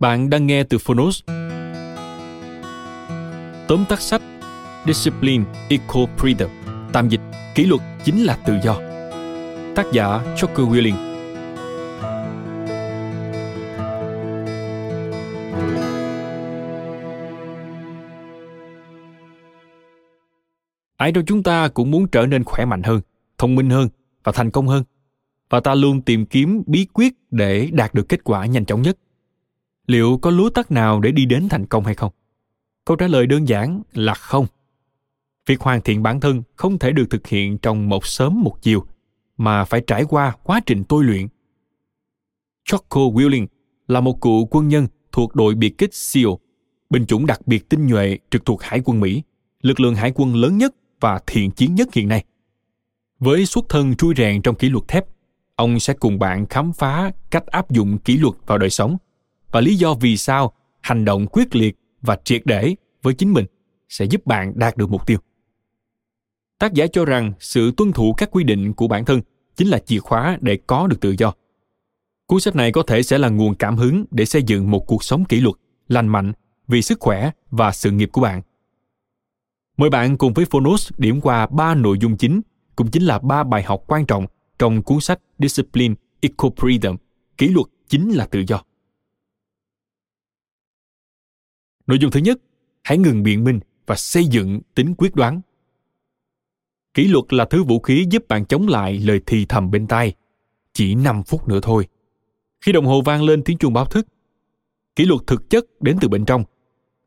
Bạn đang nghe từ Phonos. Tóm tắt sách Discipline Equal Freedom Tạm dịch Kỷ luật chính là tự do Tác giả Joker Willing Ai trong chúng ta cũng muốn trở nên khỏe mạnh hơn, thông minh hơn và thành công hơn. Và ta luôn tìm kiếm bí quyết để đạt được kết quả nhanh chóng nhất – liệu có lúa tắt nào để đi đến thành công hay không? Câu trả lời đơn giản là không. Việc hoàn thiện bản thân không thể được thực hiện trong một sớm một chiều mà phải trải qua quá trình tôi luyện. Choco Willing là một cựu quân nhân thuộc đội biệt kích SEAL, binh chủng đặc biệt tinh nhuệ trực thuộc Hải quân Mỹ, lực lượng hải quân lớn nhất và thiện chiến nhất hiện nay. Với xuất thân trui rèn trong kỷ luật thép, ông sẽ cùng bạn khám phá cách áp dụng kỷ luật vào đời sống – và lý do vì sao hành động quyết liệt và triệt để với chính mình sẽ giúp bạn đạt được mục tiêu. Tác giả cho rằng sự tuân thủ các quy định của bản thân chính là chìa khóa để có được tự do. Cuốn sách này có thể sẽ là nguồn cảm hứng để xây dựng một cuộc sống kỷ luật, lành mạnh vì sức khỏe và sự nghiệp của bạn. Mời bạn cùng với phonos điểm qua ba nội dung chính, cũng chính là ba bài học quan trọng trong cuốn sách discipline equal freedom kỷ luật chính là tự do. Nội dung thứ nhất, hãy ngừng biện minh và xây dựng tính quyết đoán. Kỷ luật là thứ vũ khí giúp bạn chống lại lời thì thầm bên tai. Chỉ 5 phút nữa thôi. Khi đồng hồ vang lên tiếng chuông báo thức, kỷ luật thực chất đến từ bên trong.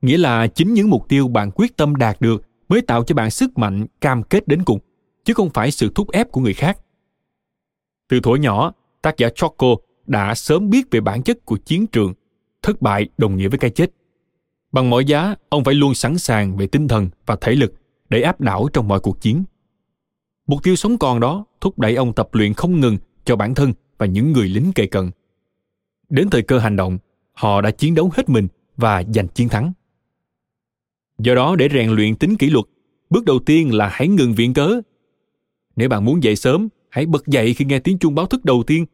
Nghĩa là chính những mục tiêu bạn quyết tâm đạt được mới tạo cho bạn sức mạnh cam kết đến cùng, chứ không phải sự thúc ép của người khác. Từ thuở nhỏ, tác giả Choco đã sớm biết về bản chất của chiến trường. Thất bại đồng nghĩa với cái chết. Bằng mọi giá, ông phải luôn sẵn sàng về tinh thần và thể lực để áp đảo trong mọi cuộc chiến. Mục tiêu sống còn đó thúc đẩy ông tập luyện không ngừng cho bản thân và những người lính kề cận. Đến thời cơ hành động, họ đã chiến đấu hết mình và giành chiến thắng. Do đó để rèn luyện tính kỷ luật, bước đầu tiên là hãy ngừng viện cớ. Nếu bạn muốn dậy sớm, hãy bật dậy khi nghe tiếng chuông báo thức đầu tiên.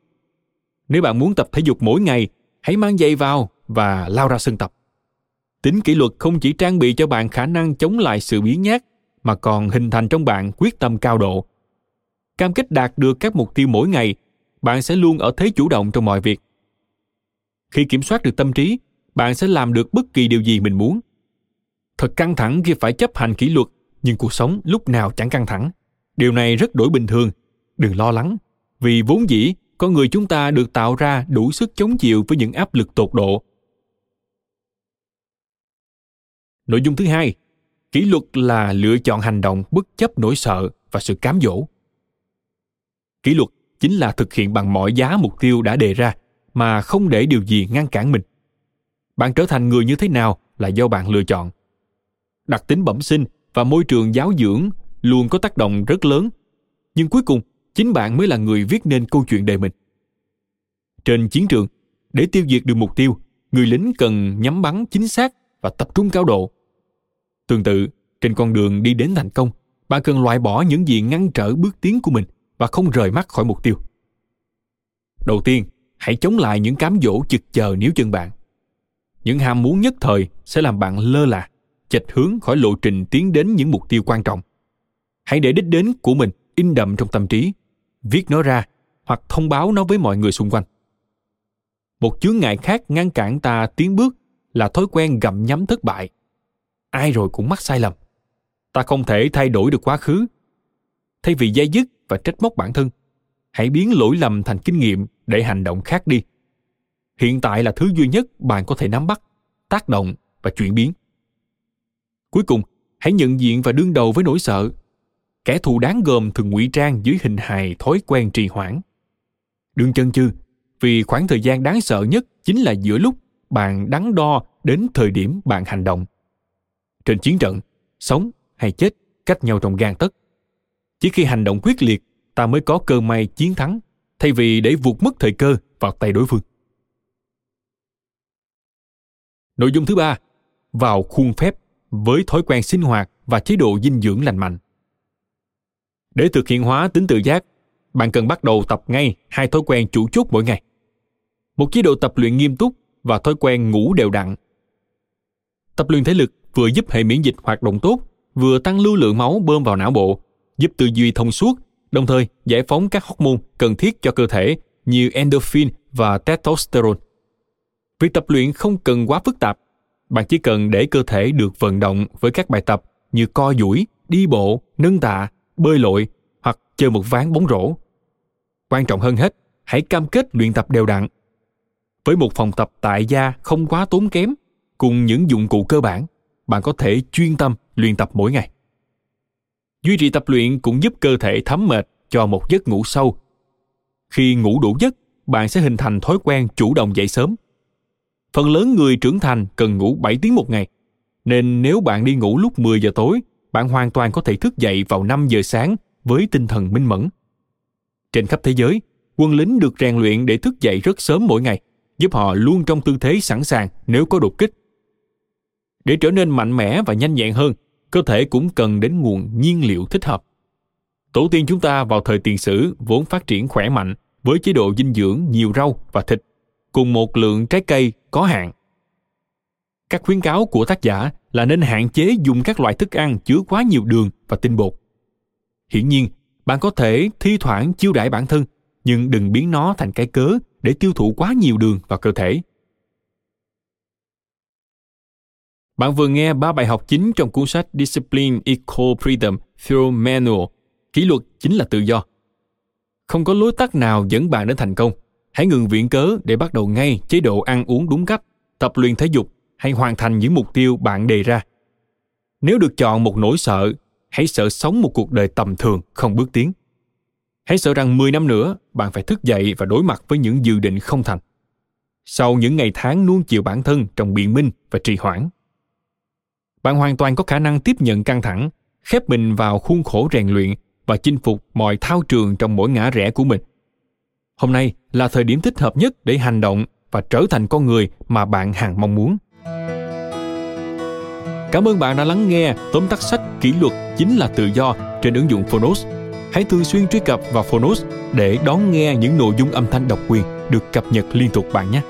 Nếu bạn muốn tập thể dục mỗi ngày, hãy mang giày vào và lao ra sân tập tính kỷ luật không chỉ trang bị cho bạn khả năng chống lại sự biến nhát, mà còn hình thành trong bạn quyết tâm cao độ. Cam kết đạt được các mục tiêu mỗi ngày, bạn sẽ luôn ở thế chủ động trong mọi việc. Khi kiểm soát được tâm trí, bạn sẽ làm được bất kỳ điều gì mình muốn. Thật căng thẳng khi phải chấp hành kỷ luật, nhưng cuộc sống lúc nào chẳng căng thẳng. Điều này rất đổi bình thường. Đừng lo lắng, vì vốn dĩ con người chúng ta được tạo ra đủ sức chống chịu với những áp lực tột độ. Nội dung thứ hai, kỷ luật là lựa chọn hành động bất chấp nỗi sợ và sự cám dỗ. Kỷ luật chính là thực hiện bằng mọi giá mục tiêu đã đề ra mà không để điều gì ngăn cản mình. Bạn trở thành người như thế nào là do bạn lựa chọn. Đặc tính bẩm sinh và môi trường giáo dưỡng luôn có tác động rất lớn, nhưng cuối cùng chính bạn mới là người viết nên câu chuyện đời mình. Trên chiến trường, để tiêu diệt được mục tiêu, người lính cần nhắm bắn chính xác và tập trung cao độ Tương tự, trên con đường đi đến thành công, bạn cần loại bỏ những gì ngăn trở bước tiến của mình và không rời mắt khỏi mục tiêu. Đầu tiên, hãy chống lại những cám dỗ chực chờ níu chân bạn. những ham muốn nhất thời sẽ làm bạn lơ là chệch hướng khỏi lộ trình tiến đến những mục tiêu quan trọng hãy để đích đến của mình in đậm trong tâm trí viết nó ra hoặc thông báo nó với mọi người xung quanh một chướng ngại khác ngăn cản ta tiến bước là thói quen gặm nhắm thất bại ai rồi cũng mắc sai lầm. Ta không thể thay đổi được quá khứ. Thay vì dây dứt và trách móc bản thân, hãy biến lỗi lầm thành kinh nghiệm để hành động khác đi. Hiện tại là thứ duy nhất bạn có thể nắm bắt, tác động và chuyển biến. Cuối cùng, hãy nhận diện và đương đầu với nỗi sợ. Kẻ thù đáng gờm thường ngụy trang dưới hình hài thói quen trì hoãn. Đừng chân chừ vì khoảng thời gian đáng sợ nhất chính là giữa lúc bạn đắn đo đến thời điểm bạn hành động trên chiến trận, sống hay chết, cách nhau trong gan tấc. Chỉ khi hành động quyết liệt, ta mới có cơ may chiến thắng, thay vì để vụt mất thời cơ vào tay đối phương. Nội dung thứ ba, vào khuôn phép với thói quen sinh hoạt và chế độ dinh dưỡng lành mạnh. Để thực hiện hóa tính tự giác, bạn cần bắt đầu tập ngay hai thói quen chủ chốt mỗi ngày. Một chế độ tập luyện nghiêm túc và thói quen ngủ đều đặn. Tập luyện thể lực vừa giúp hệ miễn dịch hoạt động tốt, vừa tăng lưu lượng máu bơm vào não bộ, giúp tư duy thông suốt, đồng thời giải phóng các hormone cần thiết cho cơ thể như endorphin và testosterone. Việc tập luyện không cần quá phức tạp, bạn chỉ cần để cơ thể được vận động với các bài tập như co duỗi, đi bộ, nâng tạ, bơi lội hoặc chơi một ván bóng rổ. Quan trọng hơn hết, hãy cam kết luyện tập đều đặn. Với một phòng tập tại gia không quá tốn kém, cùng những dụng cụ cơ bản bạn có thể chuyên tâm luyện tập mỗi ngày duy trì tập luyện cũng giúp cơ thể thấm mệt cho một giấc ngủ sâu khi ngủ đủ giấc bạn sẽ hình thành thói quen chủ động dậy sớm phần lớn người trưởng thành cần ngủ 7 tiếng một ngày nên nếu bạn đi ngủ lúc 10 giờ tối bạn hoàn toàn có thể thức dậy vào 5 giờ sáng với tinh thần minh mẫn. Trên khắp thế giới, quân lính được rèn luyện để thức dậy rất sớm mỗi ngày, giúp họ luôn trong tư thế sẵn sàng nếu có đột kích. Để trở nên mạnh mẽ và nhanh nhẹn hơn, cơ thể cũng cần đến nguồn nhiên liệu thích hợp. Tổ tiên chúng ta vào thời tiền sử vốn phát triển khỏe mạnh với chế độ dinh dưỡng nhiều rau và thịt, cùng một lượng trái cây có hạn. Các khuyến cáo của tác giả là nên hạn chế dùng các loại thức ăn chứa quá nhiều đường và tinh bột. Hiển nhiên, bạn có thể thi thoảng chiêu đãi bản thân, nhưng đừng biến nó thành cái cớ để tiêu thụ quá nhiều đường vào cơ thể. Bạn vừa nghe ba bài học chính trong cuốn sách Discipline Equal Freedom Through Manual. Kỷ luật chính là tự do. Không có lối tắt nào dẫn bạn đến thành công. Hãy ngừng viện cớ để bắt đầu ngay chế độ ăn uống đúng cách, tập luyện thể dục hay hoàn thành những mục tiêu bạn đề ra. Nếu được chọn một nỗi sợ, hãy sợ sống một cuộc đời tầm thường không bước tiến. Hãy sợ rằng 10 năm nữa bạn phải thức dậy và đối mặt với những dự định không thành. Sau những ngày tháng nuông chiều bản thân trong biện minh và trì hoãn, bạn hoàn toàn có khả năng tiếp nhận căng thẳng, khép mình vào khuôn khổ rèn luyện và chinh phục mọi thao trường trong mỗi ngã rẽ của mình. Hôm nay là thời điểm thích hợp nhất để hành động và trở thành con người mà bạn hằng mong muốn. Cảm ơn bạn đã lắng nghe tóm tắt sách Kỷ luật chính là tự do trên ứng dụng Phonos. Hãy thường xuyên truy cập vào Phonos để đón nghe những nội dung âm thanh độc quyền được cập nhật liên tục bạn nhé.